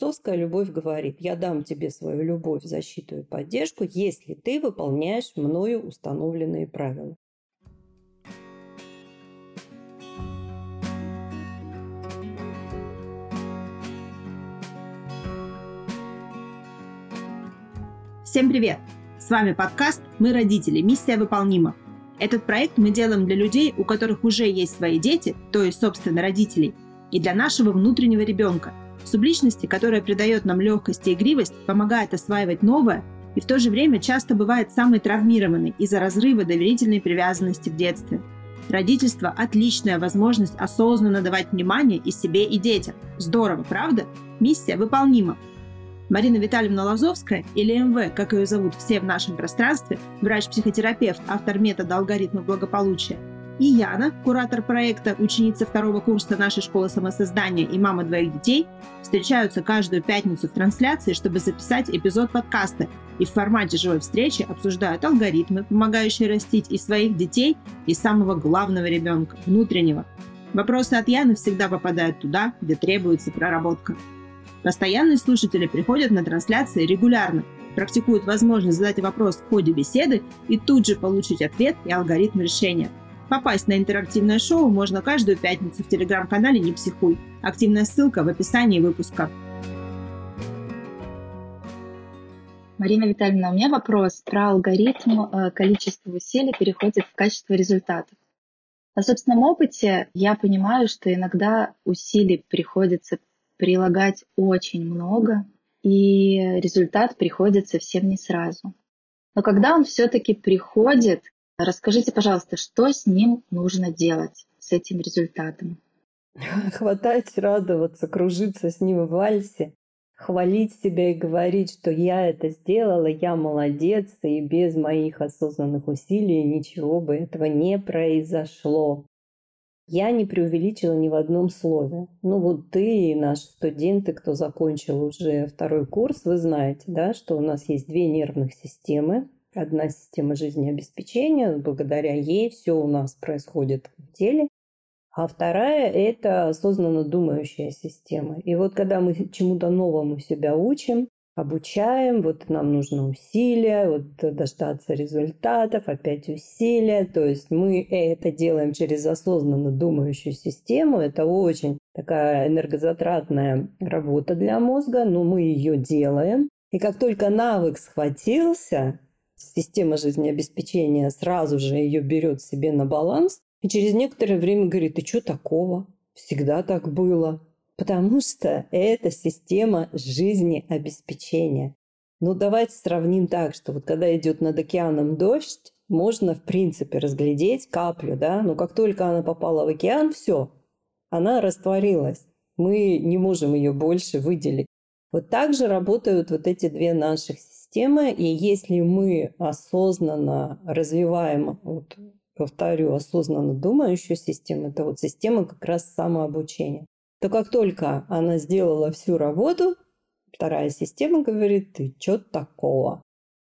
Отцовская любовь говорит, я дам тебе свою любовь, защиту и поддержку, если ты выполняешь мною установленные правила. Всем привет! С вами подкаст «Мы родители. Миссия выполнима». Этот проект мы делаем для людей, у которых уже есть свои дети, то есть, собственно, родителей, и для нашего внутреннего ребенка, субличности, которая придает нам легкость и игривость, помогает осваивать новое и в то же время часто бывает самой травмированной из-за разрыва доверительной привязанности в детстве. Родительство – отличная возможность осознанно давать внимание и себе, и детям. Здорово, правда? Миссия выполнима. Марина Витальевна Лазовская, или МВ, как ее зовут все в нашем пространстве, врач-психотерапевт, автор метода алгоритма благополучия, и Яна, куратор проекта, ученица второго курса нашей школы самосоздания и мама двоих детей, встречаются каждую пятницу в трансляции, чтобы записать эпизод подкаста и в формате живой встречи обсуждают алгоритмы, помогающие растить и своих детей, и самого главного ребенка, внутреннего. Вопросы от Яны всегда попадают туда, где требуется проработка. Постоянные слушатели приходят на трансляции регулярно, практикуют возможность задать вопрос в ходе беседы и тут же получить ответ и алгоритм решения. Попасть на интерактивное шоу можно каждую пятницу в телеграм-канале «Не психуй». Активная ссылка в описании выпуска. Марина Витальевна, у меня вопрос про алгоритм э, количества усилий переходит в качество результатов. На собственном опыте я понимаю, что иногда усилий приходится прилагать очень много, и результат приходит совсем не сразу. Но когда он все-таки приходит, расскажите, пожалуйста, что с ним нужно делать, с этим результатом? Хватать, радоваться, кружиться с ним в вальсе, хвалить себя и говорить, что я это сделала, я молодец, и без моих осознанных усилий ничего бы этого не произошло. Я не преувеличила ни в одном слове. Ну вот ты и наши студенты, кто закончил уже второй курс, вы знаете, да, что у нас есть две нервных системы. Одна система жизнеобеспечения, благодаря ей все у нас происходит в теле. А вторая – это осознанно думающая система. И вот когда мы чему-то новому себя учим, обучаем, вот нам нужно усилия, вот дождаться результатов, опять усилия. То есть мы это делаем через осознанно думающую систему. Это очень такая энергозатратная работа для мозга, но мы ее делаем. И как только навык схватился, система жизнеобеспечения сразу же ее берет себе на баланс, и через некоторое время говорит, и что такого? Всегда так было. Потому что это система жизнеобеспечения. Ну, давайте сравним так, что вот когда идет над океаном дождь, можно, в принципе, разглядеть каплю, да, но как только она попала в океан, все, она растворилась. Мы не можем ее больше выделить. Вот так же работают вот эти две наших системы, и если мы осознанно развиваем, вот, повторю, осознанно думающую систему, это вот система как раз самообучения то как только она сделала всю работу, вторая система говорит, ты что такого?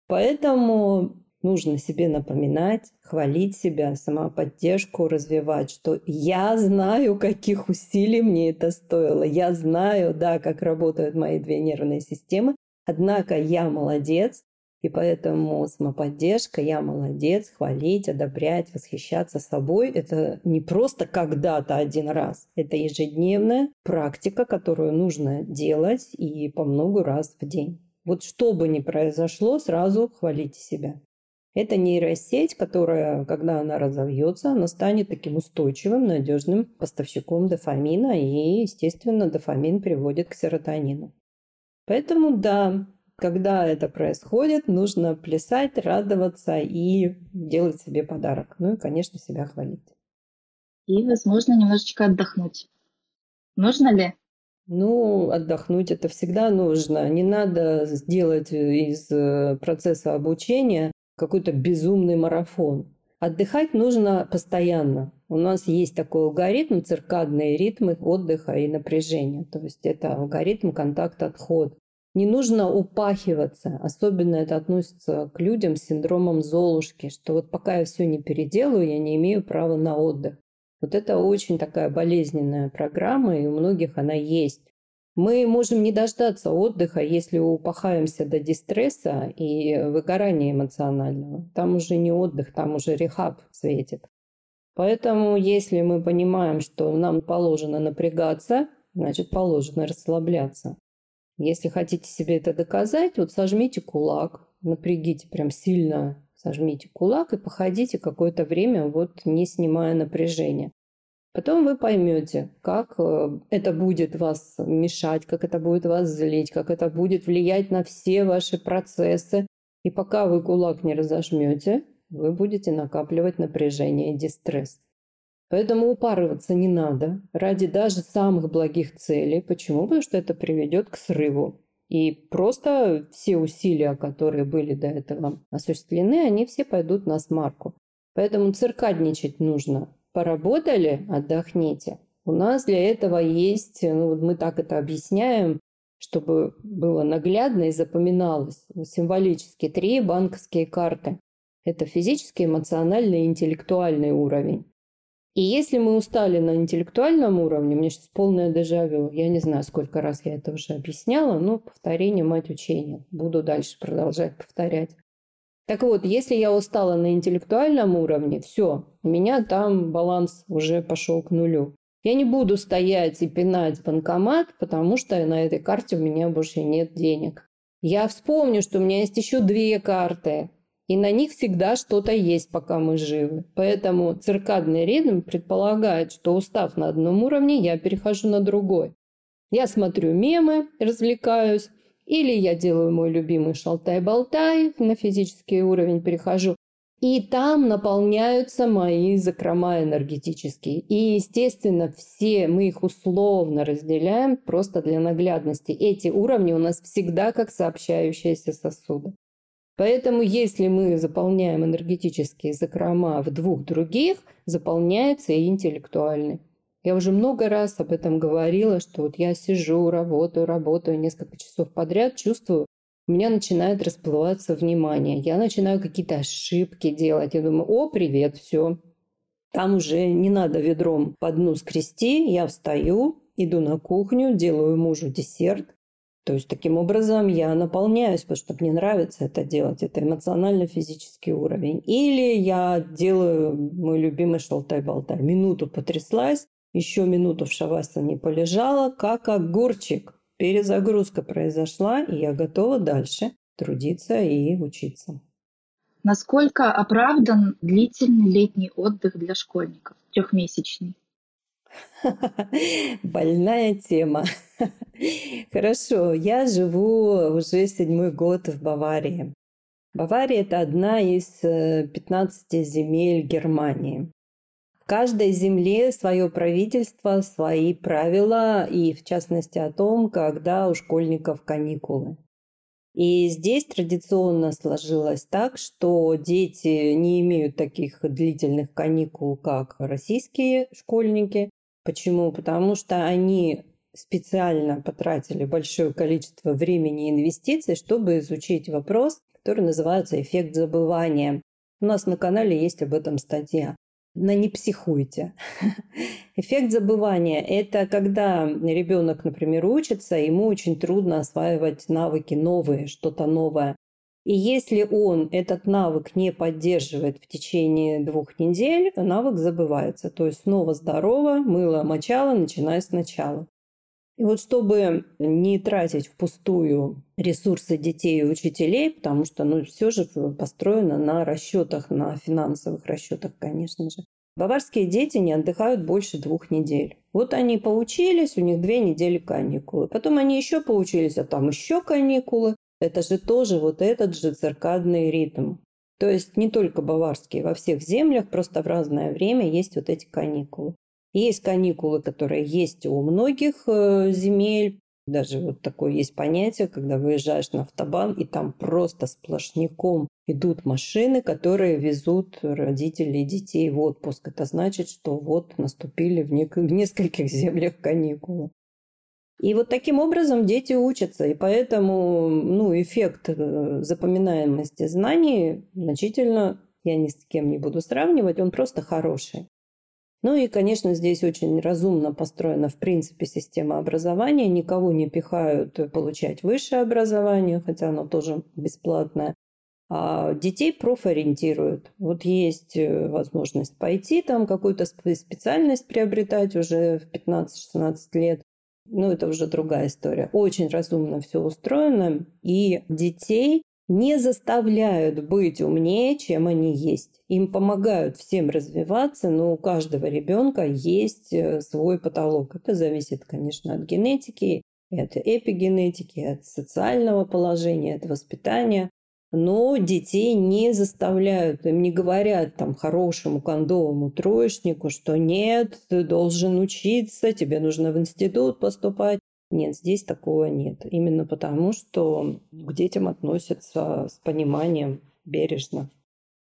Поэтому нужно себе напоминать, хвалить себя, самоподдержку развивать, что я знаю, каких усилий мне это стоило. Я знаю, да, как работают мои две нервные системы. Однако я молодец, и поэтому самоподдержка, я молодец, хвалить, одобрять, восхищаться собой – это не просто когда-то один раз. Это ежедневная практика, которую нужно делать и по много раз в день. Вот что бы ни произошло, сразу хвалите себя. Это нейросеть, которая, когда она разовьется, она станет таким устойчивым, надежным поставщиком дофамина, и, естественно, дофамин приводит к серотонину. Поэтому да, когда это происходит, нужно плясать, радоваться и делать себе подарок. Ну и, конечно, себя хвалить. И, возможно, немножечко отдохнуть. Нужно ли? Ну, отдохнуть это всегда нужно. Не надо сделать из э, процесса обучения какой-то безумный марафон. Отдыхать нужно постоянно. У нас есть такой алгоритм, циркадные ритмы отдыха и напряжения. То есть это алгоритм контакт-отход. Не нужно упахиваться. Особенно это относится к людям с синдромом Золушки, что вот пока я все не переделаю, я не имею права на отдых. Вот это очень такая болезненная программа, и у многих она есть. Мы можем не дождаться отдыха, если упахаемся до дистресса и выгорания эмоционального. Там уже не отдых, там уже рехаб светит. Поэтому, если мы понимаем, что нам положено напрягаться, значит, положено расслабляться. Если хотите себе это доказать, вот сожмите кулак, напрягите прям сильно, сожмите кулак и походите какое-то время, вот не снимая напряжения. Потом вы поймете, как э, это будет вас мешать, как это будет вас злить, как это будет влиять на все ваши процессы. И пока вы кулак не разожмете, вы будете накапливать напряжение и дистресс. Поэтому упарываться не надо ради даже самых благих целей. Почему? Потому что это приведет к срыву. И просто все усилия, которые были до этого осуществлены, они все пойдут на смарку. Поэтому циркадничать нужно Поработали, отдохните. У нас для этого есть, ну, мы так это объясняем, чтобы было наглядно и запоминалось. Символически три банковские карты. Это физический, эмоциональный и интеллектуальный уровень. И если мы устали на интеллектуальном уровне, мне сейчас полное дежавю, я не знаю, сколько раз я это уже объясняла, но повторение мать учения. Буду дальше продолжать повторять. Так вот, если я устала на интеллектуальном уровне, все, у меня там баланс уже пошел к нулю. Я не буду стоять и пинать банкомат, потому что на этой карте у меня больше нет денег. Я вспомню, что у меня есть еще две карты, и на них всегда что-то есть, пока мы живы. Поэтому циркадный ритм предполагает, что устав на одном уровне, я перехожу на другой. Я смотрю мемы, развлекаюсь, или я делаю мой любимый шалтай-болтай, на физический уровень перехожу, и там наполняются мои закрома энергетические. И, естественно, все мы их условно разделяем просто для наглядности. Эти уровни у нас всегда как сообщающиеся сосуды. Поэтому, если мы заполняем энергетические закрома в двух других, заполняется и интеллектуальный. Я уже много раз об этом говорила, что вот я сижу, работаю, работаю несколько часов подряд, чувствую, у меня начинает расплываться внимание. Я начинаю какие-то ошибки делать. Я думаю, о, привет, все. Там уже не надо ведром по дну скрести. Я встаю, иду на кухню, делаю мужу десерт. То есть таким образом я наполняюсь, потому что мне нравится это делать. Это эмоционально-физический уровень. Или я делаю мой любимый шалтай-болтай. Минуту потряслась, еще минуту в шавасане полежала, как огурчик. Перезагрузка произошла, и я готова дальше трудиться и учиться. Насколько оправдан длительный летний отдых для школьников, трехмесячный? Больная тема. Хорошо, я живу уже седьмой год в Баварии. Бавария – это одна из 15 э, земель Германии каждой земле свое правительство, свои правила, и в частности о том, когда у школьников каникулы. И здесь традиционно сложилось так, что дети не имеют таких длительных каникул, как российские школьники. Почему? Потому что они специально потратили большое количество времени и инвестиций, чтобы изучить вопрос, который называется эффект забывания. У нас на канале есть об этом статья на не психуйте. Эффект забывания – это когда ребенок, например, учится, ему очень трудно осваивать навыки новые, что-то новое. И если он этот навык не поддерживает в течение двух недель, навык забывается. То есть снова здорово, мыло мочало, начиная сначала. И вот чтобы не тратить впустую ресурсы детей и учителей, потому что ну, все же построено на расчетах, на финансовых расчетах, конечно же. Баварские дети не отдыхают больше двух недель. Вот они поучились, у них две недели каникулы. Потом они еще поучились, а там еще каникулы. Это же тоже вот этот же циркадный ритм. То есть не только баварские, во всех землях просто в разное время есть вот эти каникулы. Есть каникулы, которые есть у многих э, земель. Даже вот такое есть понятие, когда выезжаешь на автобан, и там просто сплошняком идут машины, которые везут родителей и детей в отпуск. Это значит, что вот наступили в, не- в нескольких землях каникулы. И вот таким образом дети учатся, и поэтому ну, эффект э, запоминаемости знаний значительно, я ни с кем не буду сравнивать, он просто хороший. Ну и, конечно, здесь очень разумно построена, в принципе, система образования. Никого не пихают получать высшее образование, хотя оно тоже бесплатное. А детей профориентируют. Вот есть э, возможность пойти там какую-то специальность приобретать уже в 15-16 лет. Ну, это уже другая история. Очень разумно все устроено. И детей не заставляют быть умнее, чем они есть. Им помогают всем развиваться, но у каждого ребенка есть э, свой потолок. Это зависит, конечно, от генетики, от эпигенетики, от социального положения, от воспитания. Но детей не заставляют, им не говорят там хорошему кондовому троечнику, что нет, ты должен учиться, тебе нужно в институт поступать. Нет, здесь такого нет. Именно потому, что к детям относятся с пониманием бережно,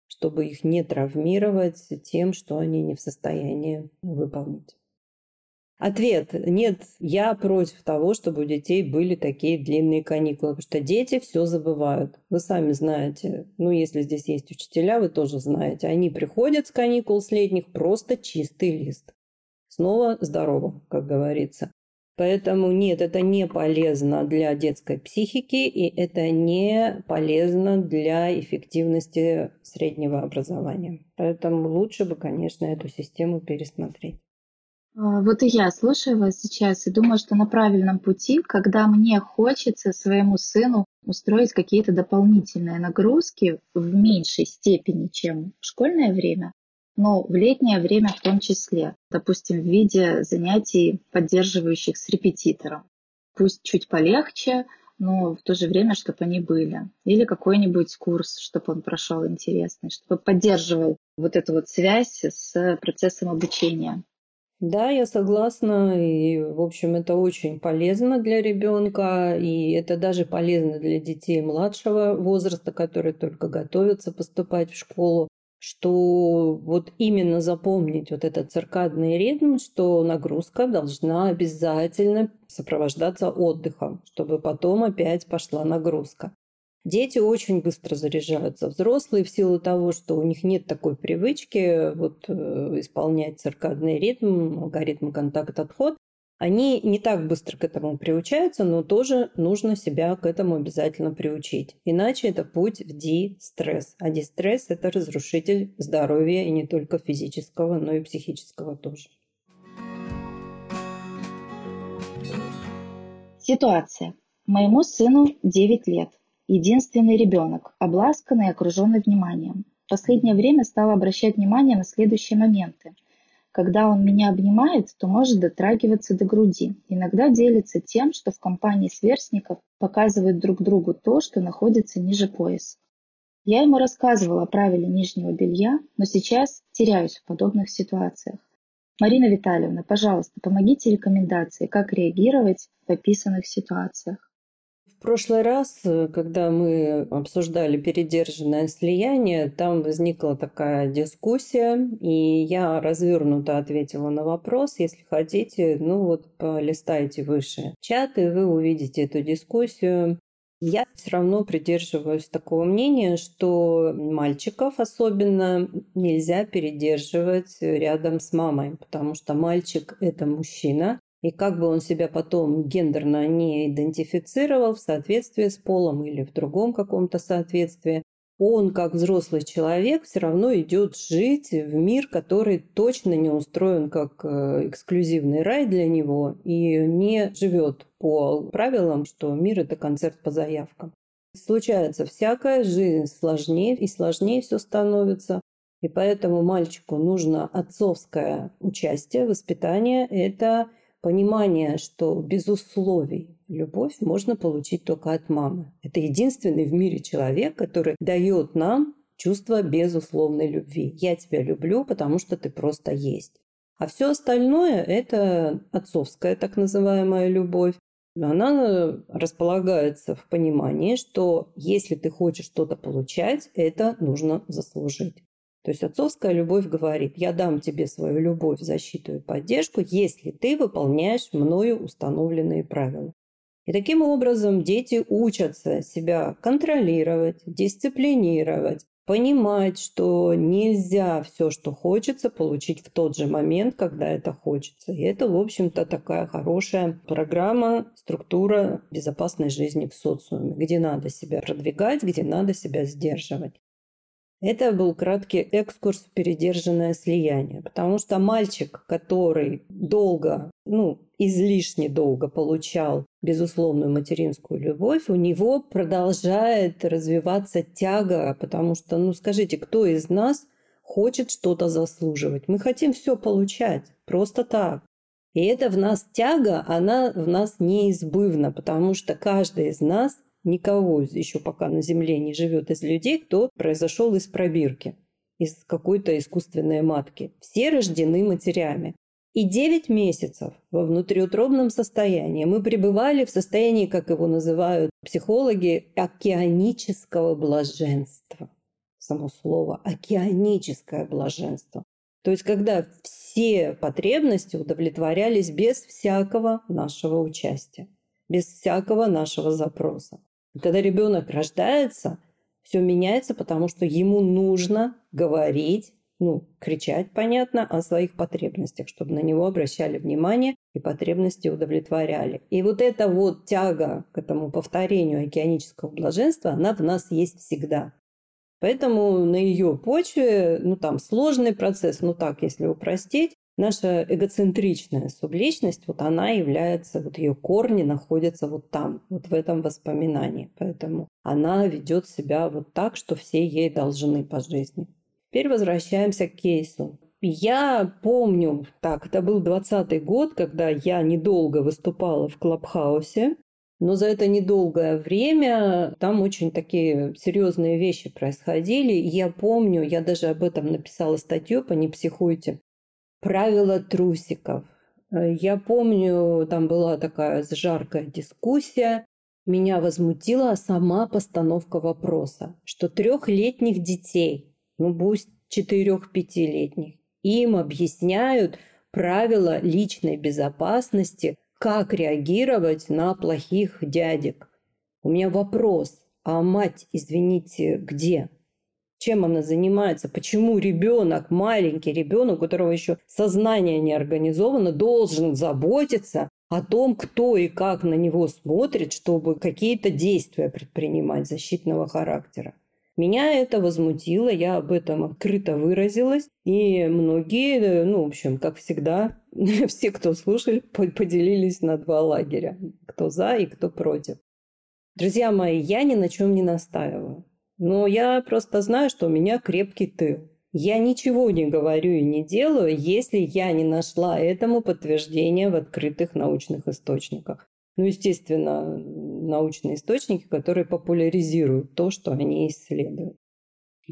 чтобы их не травмировать тем, что они не в состоянии выполнить. Ответ – нет, я против того, чтобы у детей были такие длинные каникулы, потому что дети все забывают. Вы сами знаете, ну если здесь есть учителя, вы тоже знаете, они приходят с каникул с летних просто чистый лист. Снова здорово, как говорится. Поэтому нет, это не полезно для детской психики и это не полезно для эффективности среднего образования. Поэтому лучше бы, конечно, эту систему пересмотреть. А, вот и я слушаю вас сейчас и думаю, что на правильном пути, когда мне хочется своему сыну устроить какие-то дополнительные нагрузки в меньшей степени, чем в школьное время, но в летнее время в том числе, допустим, в виде занятий, поддерживающих с репетитором. Пусть чуть полегче, но в то же время, чтобы они были. Или какой-нибудь курс, чтобы он прошел интересный, чтобы поддерживал вот эту вот связь с процессом обучения. Да, я согласна. И, в общем, это очень полезно для ребенка. И это даже полезно для детей младшего возраста, которые только готовятся поступать в школу что вот именно запомнить вот этот циркадный ритм, что нагрузка должна обязательно сопровождаться отдыхом, чтобы потом опять пошла нагрузка. Дети очень быстро заряжаются. Взрослые в силу того, что у них нет такой привычки вот, э, исполнять циркадный ритм, алгоритм контакт-отход, они не так быстро к этому приучаются, но тоже нужно себя к этому обязательно приучить. Иначе это путь в дистресс. А дистресс – это разрушитель здоровья и не только физического, но и психического тоже. Ситуация. Моему сыну 9 лет. Единственный ребенок, обласканный и окруженный вниманием. В последнее время стала обращать внимание на следующие моменты – когда он меня обнимает, то может дотрагиваться до груди. Иногда делится тем, что в компании сверстников показывают друг другу то, что находится ниже пояса. Я ему рассказывала о правиле нижнего белья, но сейчас теряюсь в подобных ситуациях. Марина Витальевна, пожалуйста, помогите рекомендации, как реагировать в описанных ситуациях. В прошлый раз, э, когда мы обсуждали передержанное слияние, там возникла такая дискуссия, и я развернуто ответила на вопрос. Если хотите, ну вот полистайте выше чат, и вы увидите эту дискуссию. Я все равно придерживаюсь такого мнения, что мальчиков особенно нельзя передерживать рядом с мамой, потому что мальчик – это мужчина, и как бы он себя потом гендерно не идентифицировал в соответствии с полом или в другом каком-то соответствии, он, как взрослый человек, все равно идет жить в мир, который точно не устроен как э, эксклюзивный рай для него и не живет по правилам, что мир – это концерт по заявкам. Случается всякое, жизнь сложнее и сложнее все становится. И поэтому мальчику нужно отцовское участие, воспитание. Это понимание, что без условий любовь можно получить только от мамы. Это единственный в мире человек, который дает нам чувство безусловной любви. Я тебя люблю, потому что ты просто есть. А все остальное – это отцовская так называемая любовь. Она располагается в понимании, что если ты хочешь что-то получать, это нужно заслужить. То есть отцовская любовь говорит, я дам тебе свою любовь, защиту и поддержку, если ты выполняешь мною установленные правила. И таким образом дети учатся себя контролировать, дисциплинировать, понимать, что нельзя все, что хочется, получить в тот же момент, когда это хочется. И это, в общем-то, такая хорошая программа, структура безопасной жизни в социуме, где надо себя продвигать, где надо себя сдерживать. Это был краткий экскурс в передержанное слияние, потому что мальчик, который долго, ну, излишне долго получал безусловную материнскую любовь, у него продолжает развиваться тяга, потому что, ну, скажите, кто из нас хочет что-то заслуживать? Мы хотим все получать, просто так. И это в нас тяга, она в нас неизбывна, потому что каждый из нас никого еще пока на Земле не живет из людей, кто произошел из пробирки, из какой-то искусственной матки. Все рождены матерями. И 9 месяцев во внутриутробном состоянии мы пребывали в состоянии, как его называют психологи, океанического блаженства. Само слово океаническое блаженство. То есть, когда все потребности удовлетворялись без всякого нашего участия, без всякого нашего запроса. Когда ребенок рождается, все меняется, потому что ему нужно говорить, ну, кричать, понятно, о своих потребностях, чтобы на него обращали внимание и потребности удовлетворяли. И вот эта вот тяга к этому повторению океанического блаженства, она в нас есть всегда. Поэтому на ее почве, ну там сложный процесс, ну так, если упростить, наша эгоцентричная субличность, вот она является, вот ее корни находятся вот там, вот в этом воспоминании. Поэтому она ведет себя вот так, что все ей должны по жизни. Теперь возвращаемся к кейсу. Я помню, так, это был 20 год, когда я недолго выступала в Клабхаусе, но за это недолгое время там очень такие серьезные вещи происходили. Я помню, я даже об этом написала статью по «Не психуйте», правила трусиков. Э, я помню, там была такая жаркая дискуссия. Меня возмутила сама постановка вопроса, что трехлетних детей, ну пусть четырех-пятилетних, им объясняют правила личной безопасности, как реагировать на плохих дядек. У меня вопрос, а мать, извините, где? Чем она занимается, почему ребенок, маленький ребенок, у которого еще сознание не организовано, должен заботиться о том, кто и как на него смотрит, чтобы какие-то действия предпринимать защитного характера. Меня это возмутило, я об этом открыто выразилась, и многие, ну, в общем, как всегда, все, кто слушали, поделились на два лагеря, кто за и кто против. Друзья мои, я ни на чем не настаиваю. Но я просто знаю, что у меня крепкий тыл. Я ничего не говорю и не делаю, если я не нашла этому подтверждения в открытых научных источниках. Ну, естественно, научные источники, которые популяризируют то, что они исследуют.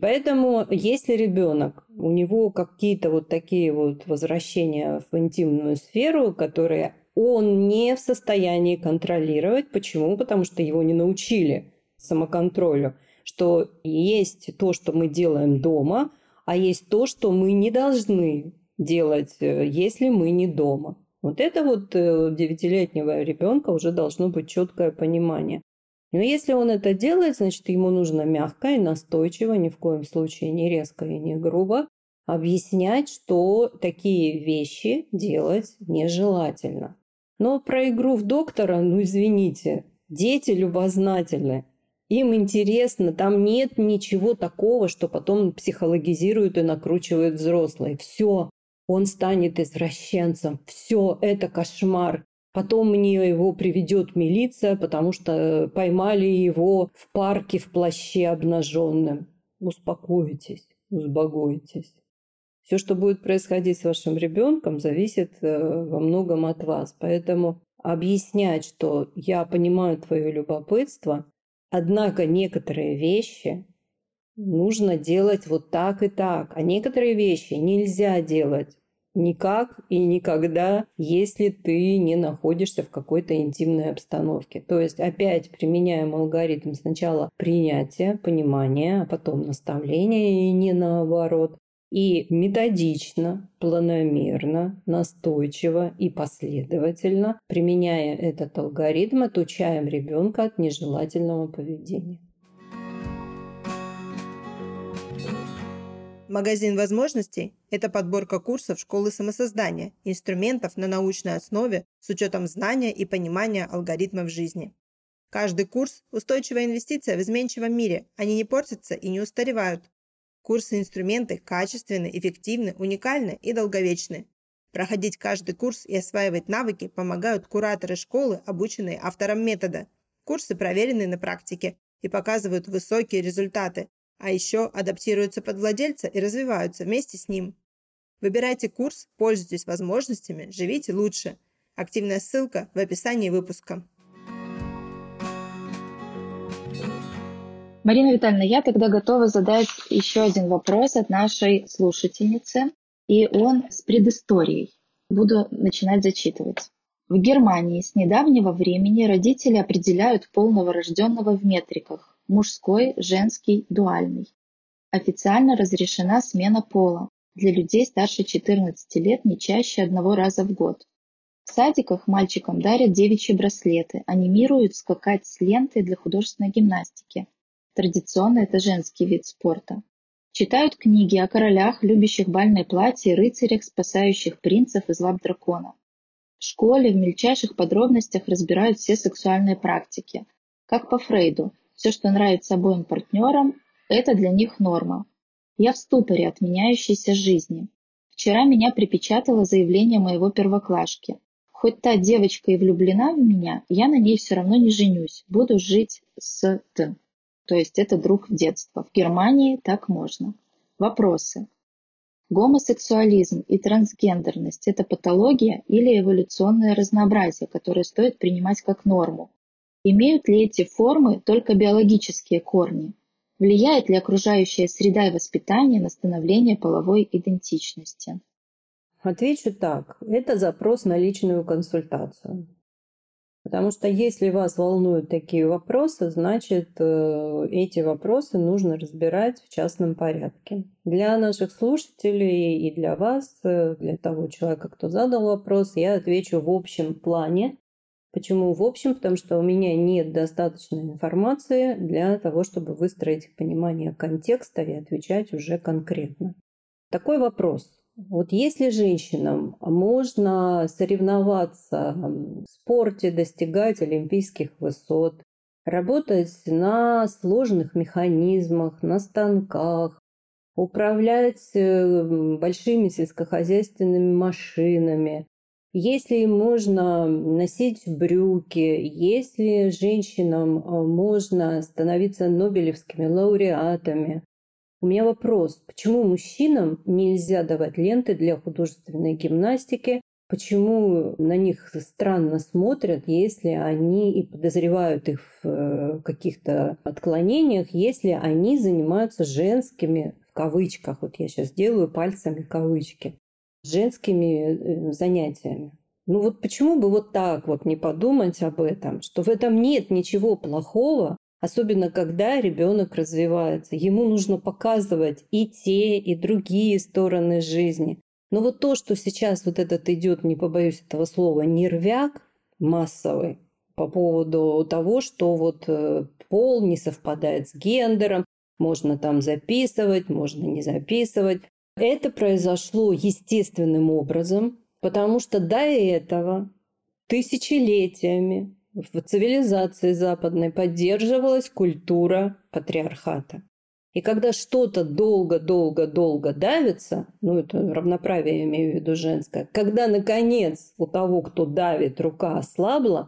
Поэтому, если ребенок, у него какие-то вот такие вот возвращения в интимную сферу, которые он не в состоянии контролировать. Почему? Потому что его не научили самоконтролю что есть то, что мы делаем дома, а есть то, что мы не должны делать, э, если мы не дома. Вот это вот э, девятилетнего ребенка уже должно быть четкое понимание. Но если он это делает, значит, ему нужно мягко и настойчиво, ни в коем случае не резко и не грубо, объяснять, что такие вещи делать нежелательно. Но про игру в доктора, ну извините, дети любознательны. Им интересно, там нет ничего такого, что потом психологизируют и накручивают взрослые. Все, он станет извращенцем. Все, это кошмар. Потом мне его приведет милиция, потому что поймали его в парке в плаще обнаженным. Успокойтесь, успокойтесь. Все, что будет происходить с вашим ребенком, зависит э, во многом от вас. Поэтому объяснять, что я понимаю твое любопытство, Однако некоторые вещи нужно делать вот так и так, а некоторые вещи нельзя делать никак и никогда, если ты не находишься в какой-то интимной обстановке. То есть опять применяем алгоритм сначала принятия, понимания, а потом наставления и не наоборот. И методично, планомерно, настойчиво и последовательно, применяя этот алгоритм, отучаем ребенка от нежелательного поведения. Магазин возможностей – это подборка курсов школы самосоздания, инструментов на научной основе с учетом знания и понимания алгоритмов жизни. Каждый курс – устойчивая инвестиция в изменчивом мире, они не портятся и не устаревают. Курсы инструменты качественны, эффективны, уникальны и долговечны. Проходить каждый курс и осваивать навыки помогают кураторы школы, обученные автором метода. Курсы проверены на практике и показывают высокие результаты, а еще адаптируются под владельца и развиваются вместе с ним. Выбирайте курс, пользуйтесь возможностями, живите лучше. Активная ссылка в описании выпуска. Марина Витальевна, я тогда готова задать еще один вопрос от нашей слушательницы, и он с предысторией. Буду начинать зачитывать. В Германии с недавнего времени родители определяют пол новорожденного в метриках мужской, женский, дуальный. Официально разрешена смена пола для людей старше 14 лет не чаще одного раза в год. В садиках мальчикам дарят девичьи браслеты, анимируют скакать с лентой для художественной гимнастики. Традиционно это женский вид спорта. Читают книги о королях, любящих бальные платья, и рыцарях, спасающих принцев из лап дракона. В школе в мельчайших подробностях разбирают все сексуальные практики. Как по Фрейду, все, что нравится обоим партнерам, это для них норма. Я в ступоре от меняющейся жизни. Вчера меня припечатало заявление моего первоклашки. Хоть та девочка и влюблена в меня, я на ней все равно не женюсь. Буду жить с Т. То есть это друг детства. В Германии так можно. Вопросы. Гомосексуализм и трансгендерность – это патология или эволюционное разнообразие, которое стоит принимать как норму, Имеют ли эти формы только биологические корни? Влияет ли окружающая среда и воспитание на становление половой идентичности? Отвечу так. Это запрос на личную консультацию. Потому что если вас волнуют такие вопросы, значит, э, эти вопросы нужно разбирать в частном порядке. Для наших слушателей и для вас, э, для того человека, кто задал вопрос, я отвечу в общем плане, Почему в общем? Потому что у меня нет достаточной информации для того, чтобы выстроить понимание контекста и отвечать уже конкретно. Такой вопрос. Вот если женщинам можно соревноваться в спорте, достигать олимпийских высот, работать на сложных механизмах, на станках, управлять э, большими сельскохозяйственными машинами, если можно носить брюки, если женщинам э, можно становиться нобелевскими лауреатами. У меня вопрос, почему мужчинам нельзя давать ленты для художественной гимнастики, почему на них странно смотрят, если они и подозревают их в э, каких-то отклонениях, если они занимаются женскими, в кавычках, вот я сейчас делаю пальцами кавычки, женскими э, занятиями. Ну вот почему бы вот так вот не подумать об этом, что в этом нет ничего плохого, особенно когда ребенок развивается. Ему нужно показывать и те, и другие стороны жизни. Но вот то, что сейчас вот этот идет, не побоюсь этого слова, нервяк массовый по поводу того, что вот э, пол не совпадает с гендером, можно там записывать, можно не записывать. Это произошло естественным образом, потому что до этого тысячелетиями в цивилизации западной поддерживалась культура патриархата. И когда что-то долго-долго-долго давится, ну это равноправие я имею в виду женское, когда наконец у того, кто давит, рука ослабла,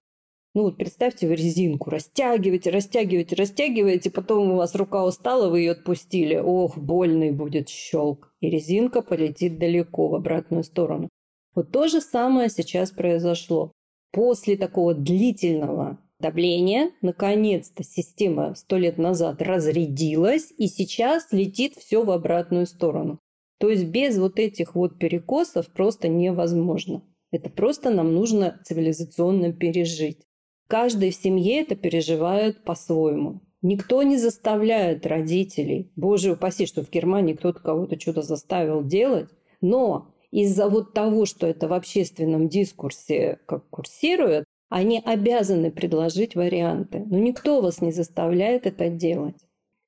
ну вот представьте, вы резинку растягиваете, растягиваете, растягиваете, потом у вас рука устала, вы ее отпустили. Ох, больный будет щелк. И резинка полетит далеко в обратную сторону. Вот то же самое сейчас произошло. После такого длительного давления, наконец-то система сто лет назад разрядилась, и сейчас летит все в обратную сторону. То есть без вот этих вот перекосов просто невозможно. Это просто нам нужно цивилизационно пережить. Каждый в семье это переживает по-своему. Никто не заставляет родителей. Боже упаси, что в Германии кто-то кого-то что-то заставил делать. Но из-за вот того, что это в общественном дискурсе как курсирует, они обязаны предложить варианты. Но никто вас не заставляет это делать.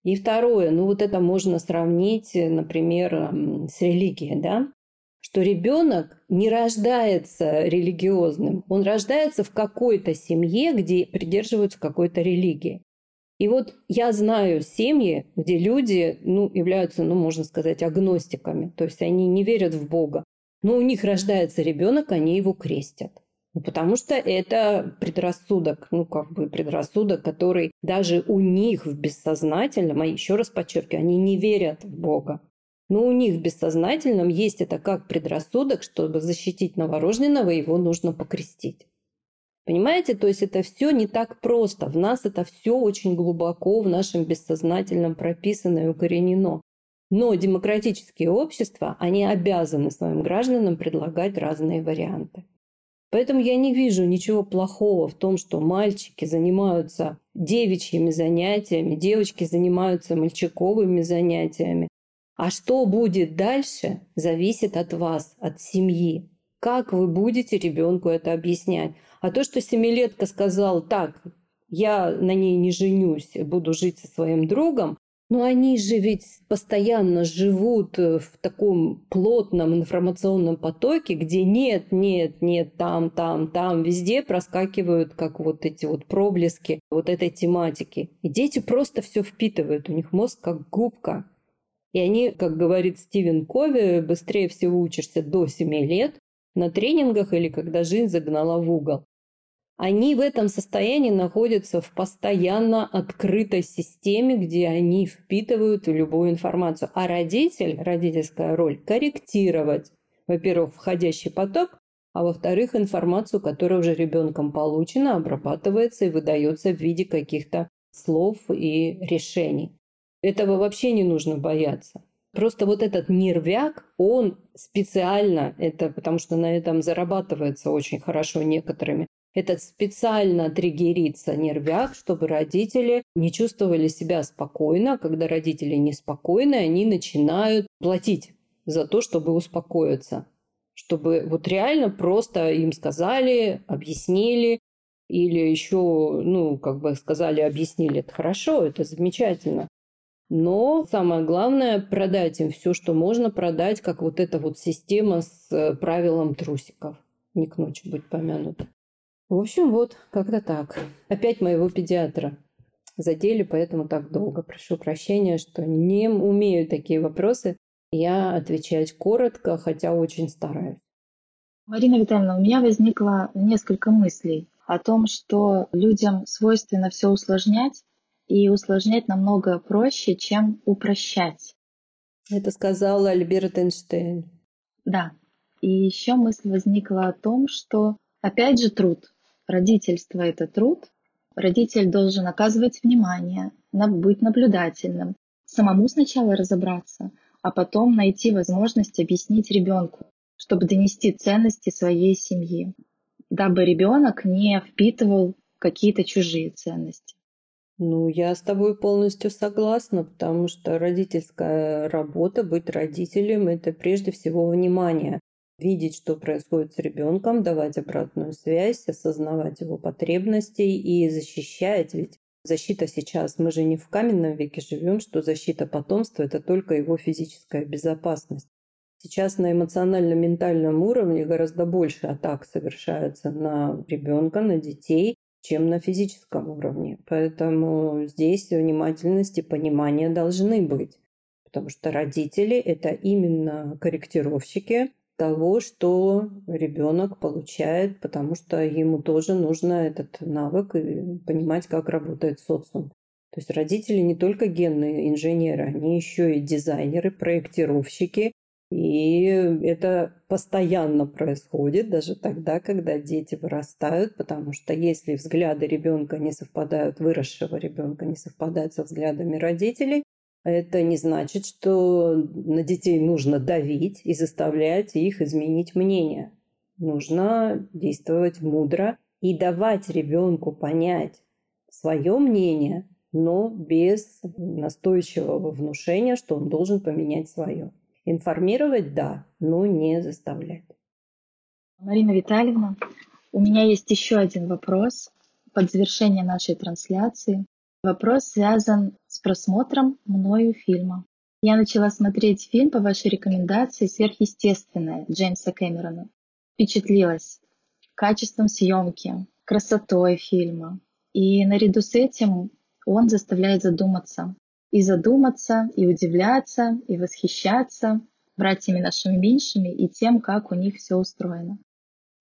И второе, ну вот это можно сравнить, например, с религией, да? Что ребенок не рождается религиозным, он рождается в какой-то семье, где придерживаются какой-то религии. И вот я знаю семьи, где люди ну, являются, ну, можно сказать, агностиками. То есть они не верят в Бога. Но у них рождается ребенок, они его крестят. Ну, потому что это предрассудок, ну, как бы предрассудок, который даже у них в бессознательном, а еще раз подчеркиваю, они не верят в Бога. Но у них в бессознательном есть это как предрассудок, чтобы защитить новорожденного, его нужно покрестить. Понимаете, то есть это все не так просто. В нас это все очень глубоко в нашем бессознательном прописано и укоренено. Но демократические общества, они обязаны своим гражданам предлагать разные варианты. Поэтому я не вижу ничего плохого в том, что мальчики занимаются девичьими занятиями, девочки занимаются мальчиковыми занятиями. А что будет дальше, зависит от вас, от семьи. Как вы будете ребенку это объяснять? А то, что семилетка сказал, так, я на ней не женюсь, буду жить со своим другом, но они же ведь постоянно живут э, в таком плотном информационном потоке, где нет, нет, нет, там, там, там, везде проскакивают как вот эти вот проблески вот этой тематики. И дети просто все впитывают, у них мозг как губка. И они, как говорит Стивен Кови, быстрее всего учишься до 7 лет на тренингах или когда жизнь загнала в угол они в этом состоянии находятся в постоянно открытой системе, где они впитывают любую информацию. А родитель, родительская роль – корректировать, во-первых, входящий поток, а во-вторых, информацию, которая уже ребенком получена, обрабатывается и выдается в виде каких-то слов и решений. Этого вообще не нужно бояться. Просто вот этот нервяк, он специально, это потому что на этом зарабатывается очень хорошо некоторыми, этот специально триггерится нервяк, чтобы родители не чувствовали себя спокойно. Когда родители неспокойны, они начинают платить за то, чтобы успокоиться. Чтобы вот реально просто им сказали, объяснили, или еще, ну, как бы сказали, объяснили, это хорошо, это замечательно. Но самое главное продать им все, что можно продать, как вот эта вот система с э, правилом трусиков. Не к ночи быть помянута. В общем, вот, как-то так. Опять моего педиатра задели, поэтому так долго. Прошу прощения, что не умею такие вопросы. Я отвечать коротко, хотя очень стараюсь. Марина Витальевна, у меня возникло несколько мыслей о том, что людям свойственно все усложнять, и усложнять намного проще, чем упрощать. Это сказал Альберт Эйнштейн. Да. И еще мысль возникла о том, что опять же труд. Родительство – это труд. Родитель должен оказывать внимание, быть наблюдательным, самому сначала разобраться, а потом найти возможность объяснить ребенку, чтобы донести ценности своей семьи, дабы ребенок не впитывал какие-то чужие ценности. Ну, я с тобой полностью согласна, потому что родительская работа, быть родителем, это прежде всего внимание видеть, что происходит с ребенком, давать обратную связь, осознавать его потребности и защищать. Ведь защита сейчас, мы же не в каменном веке живем, что защита потомства – это только его физическая безопасность. Сейчас на эмоционально-ментальном уровне гораздо больше атак совершаются на ребенка, на детей, чем на физическом уровне. Поэтому здесь внимательность и понимание должны быть. Потому что родители – это именно корректировщики, того, что ребенок получает, потому что ему тоже нужно этот навык и понимать, как работает социум. То есть родители не только генные инженеры, они еще и дизайнеры, проектировщики. И это постоянно происходит, даже тогда, когда дети вырастают, потому что если взгляды ребенка не совпадают, выросшего ребенка не совпадают со взглядами родителей, это не значит, что на детей нужно давить и заставлять их изменить мнение. Нужно действовать мудро и давать ребенку понять свое мнение, но без настойчивого внушения, что он должен поменять свое. Информировать – да, но не заставлять. Марина Витальевна, у меня есть еще один вопрос под завершение нашей трансляции. Вопрос связан с просмотром мною фильма. Я начала смотреть фильм по вашей рекомендации «Сверхъестественное» Джеймса Кэмерона. Впечатлилась качеством съемки, красотой фильма. И наряду с этим он заставляет задуматься. И задуматься, и удивляться, и восхищаться братьями нашими меньшими и тем, как у них все устроено.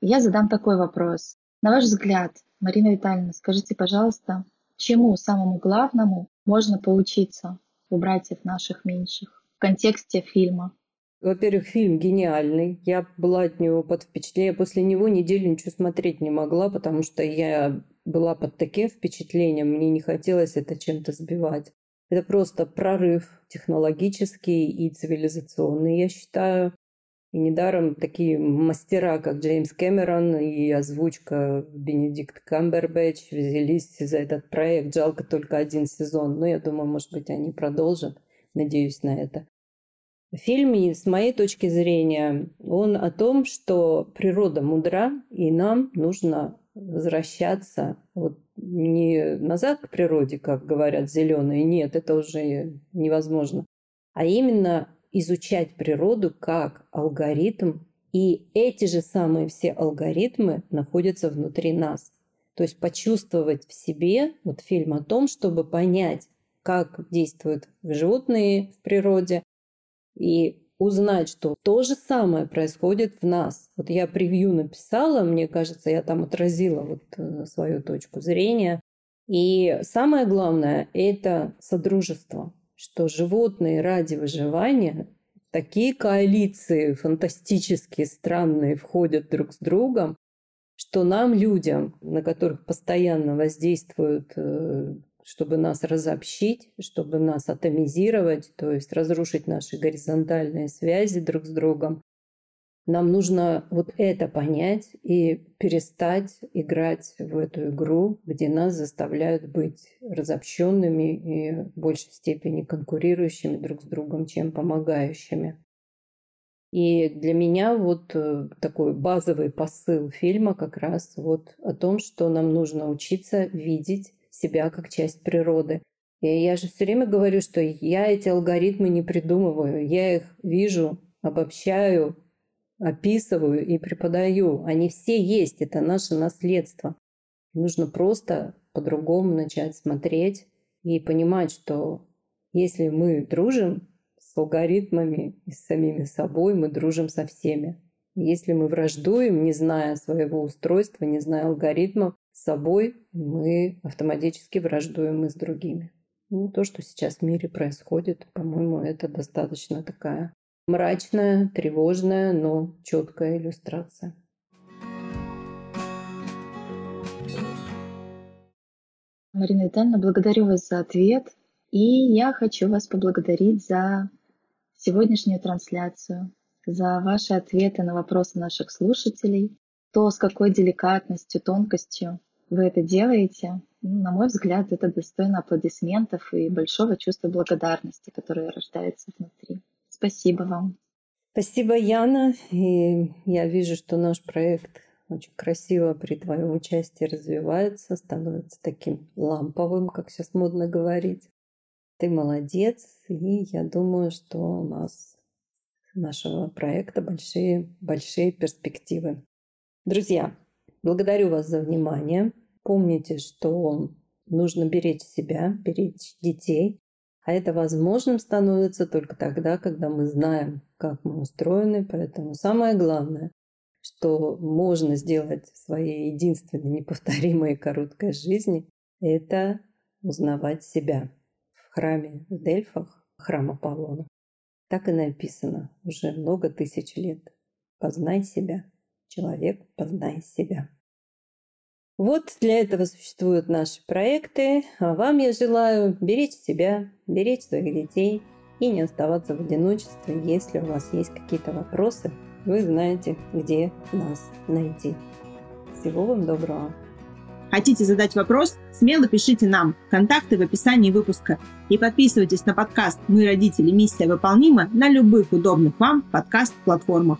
Я задам такой вопрос. На ваш взгляд, Марина Витальевна, скажите, пожалуйста, чему самому главному можно поучиться у братьев наших меньших в контексте фильма? Во-первых, фильм гениальный. Я была от него под впечатлением. После него неделю ничего смотреть не могла, потому что я была под таким впечатлением. Мне не хотелось это чем-то сбивать. Это просто прорыв технологический и цивилизационный, я считаю. И недаром такие мастера, как Джеймс Кэмерон и озвучка Бенедикт Камбербэтч взялись за этот проект. Жалко только один сезон, но я думаю, может быть, они продолжат. Надеюсь на это. Фильм, с моей точки зрения, он о том, что природа мудра, и нам нужно возвращаться вот не назад к природе, как говорят зеленые, нет, это уже невозможно, а именно изучать природу как алгоритм, и эти же самые все алгоритмы находятся внутри нас. То есть почувствовать в себе вот фильм о том, чтобы понять, как действуют животные в природе, и узнать, что то же самое происходит в нас. Вот я превью написала, мне кажется, я там отразила вот э, свою точку зрения. И самое главное – это содружество что животные ради выживания такие коалиции фантастические, странные входят друг с другом, что нам, людям, на которых постоянно воздействуют, э, чтобы нас разобщить, чтобы нас атомизировать, то есть разрушить наши горизонтальные связи друг с другом, нам нужно вот это понять и перестать играть в эту игру, где нас заставляют быть разобщенными и в большей степени конкурирующими друг с другом, чем помогающими. И для меня вот э, такой базовый посыл фильма как раз вот о том, что нам нужно учиться видеть себя как часть природы. И я же все время говорю, что я эти алгоритмы не придумываю, я их вижу, обобщаю, описываю и преподаю. Они все есть, это наше наследство. Нужно просто по-другому начать смотреть и понимать, что если мы дружим с алгоритмами и с самими собой, мы дружим со всеми. Если мы враждуем, не зная своего устройства, не зная алгоритмов, с собой мы автоматически враждуем и с другими. Ну, то, что сейчас в мире происходит, по-моему, это достаточно такая Мрачная, тревожная, но четкая иллюстрация. Марина Витальевна, благодарю вас за ответ. И я хочу вас поблагодарить за сегодняшнюю трансляцию, за ваши ответы на вопросы наших слушателей, то, с какой деликатностью, тонкостью вы это делаете. На мой взгляд, это достойно аплодисментов и большого чувства благодарности, которое рождается внутри. Спасибо вам. Спасибо, Яна. И я вижу, что наш проект очень красиво при твоем участии развивается, становится таким ламповым, как сейчас модно говорить. Ты молодец, и я думаю, что у нас нашего проекта большие, большие перспективы. Друзья, благодарю вас за внимание. Помните, что нужно беречь себя, беречь детей, а это возможным становится только тогда, когда мы знаем, как мы устроены. Поэтому самое главное, что можно сделать в своей единственной неповторимой короткой жизни, это узнавать себя. В храме в Дельфах, храм Аполлона, так и написано уже много тысяч лет. Познай себя. Человек, познай себя. Вот для этого существуют наши проекты. А вам я желаю беречь себя, беречь своих детей и не оставаться в одиночестве. Если у вас есть какие-то вопросы, вы знаете, где нас найти. Всего вам доброго. Хотите задать вопрос? Смело пишите нам. Контакты в описании выпуска. И подписывайтесь на подкаст «Мы родители. Миссия выполнима» на любых удобных вам подкаст-платформах.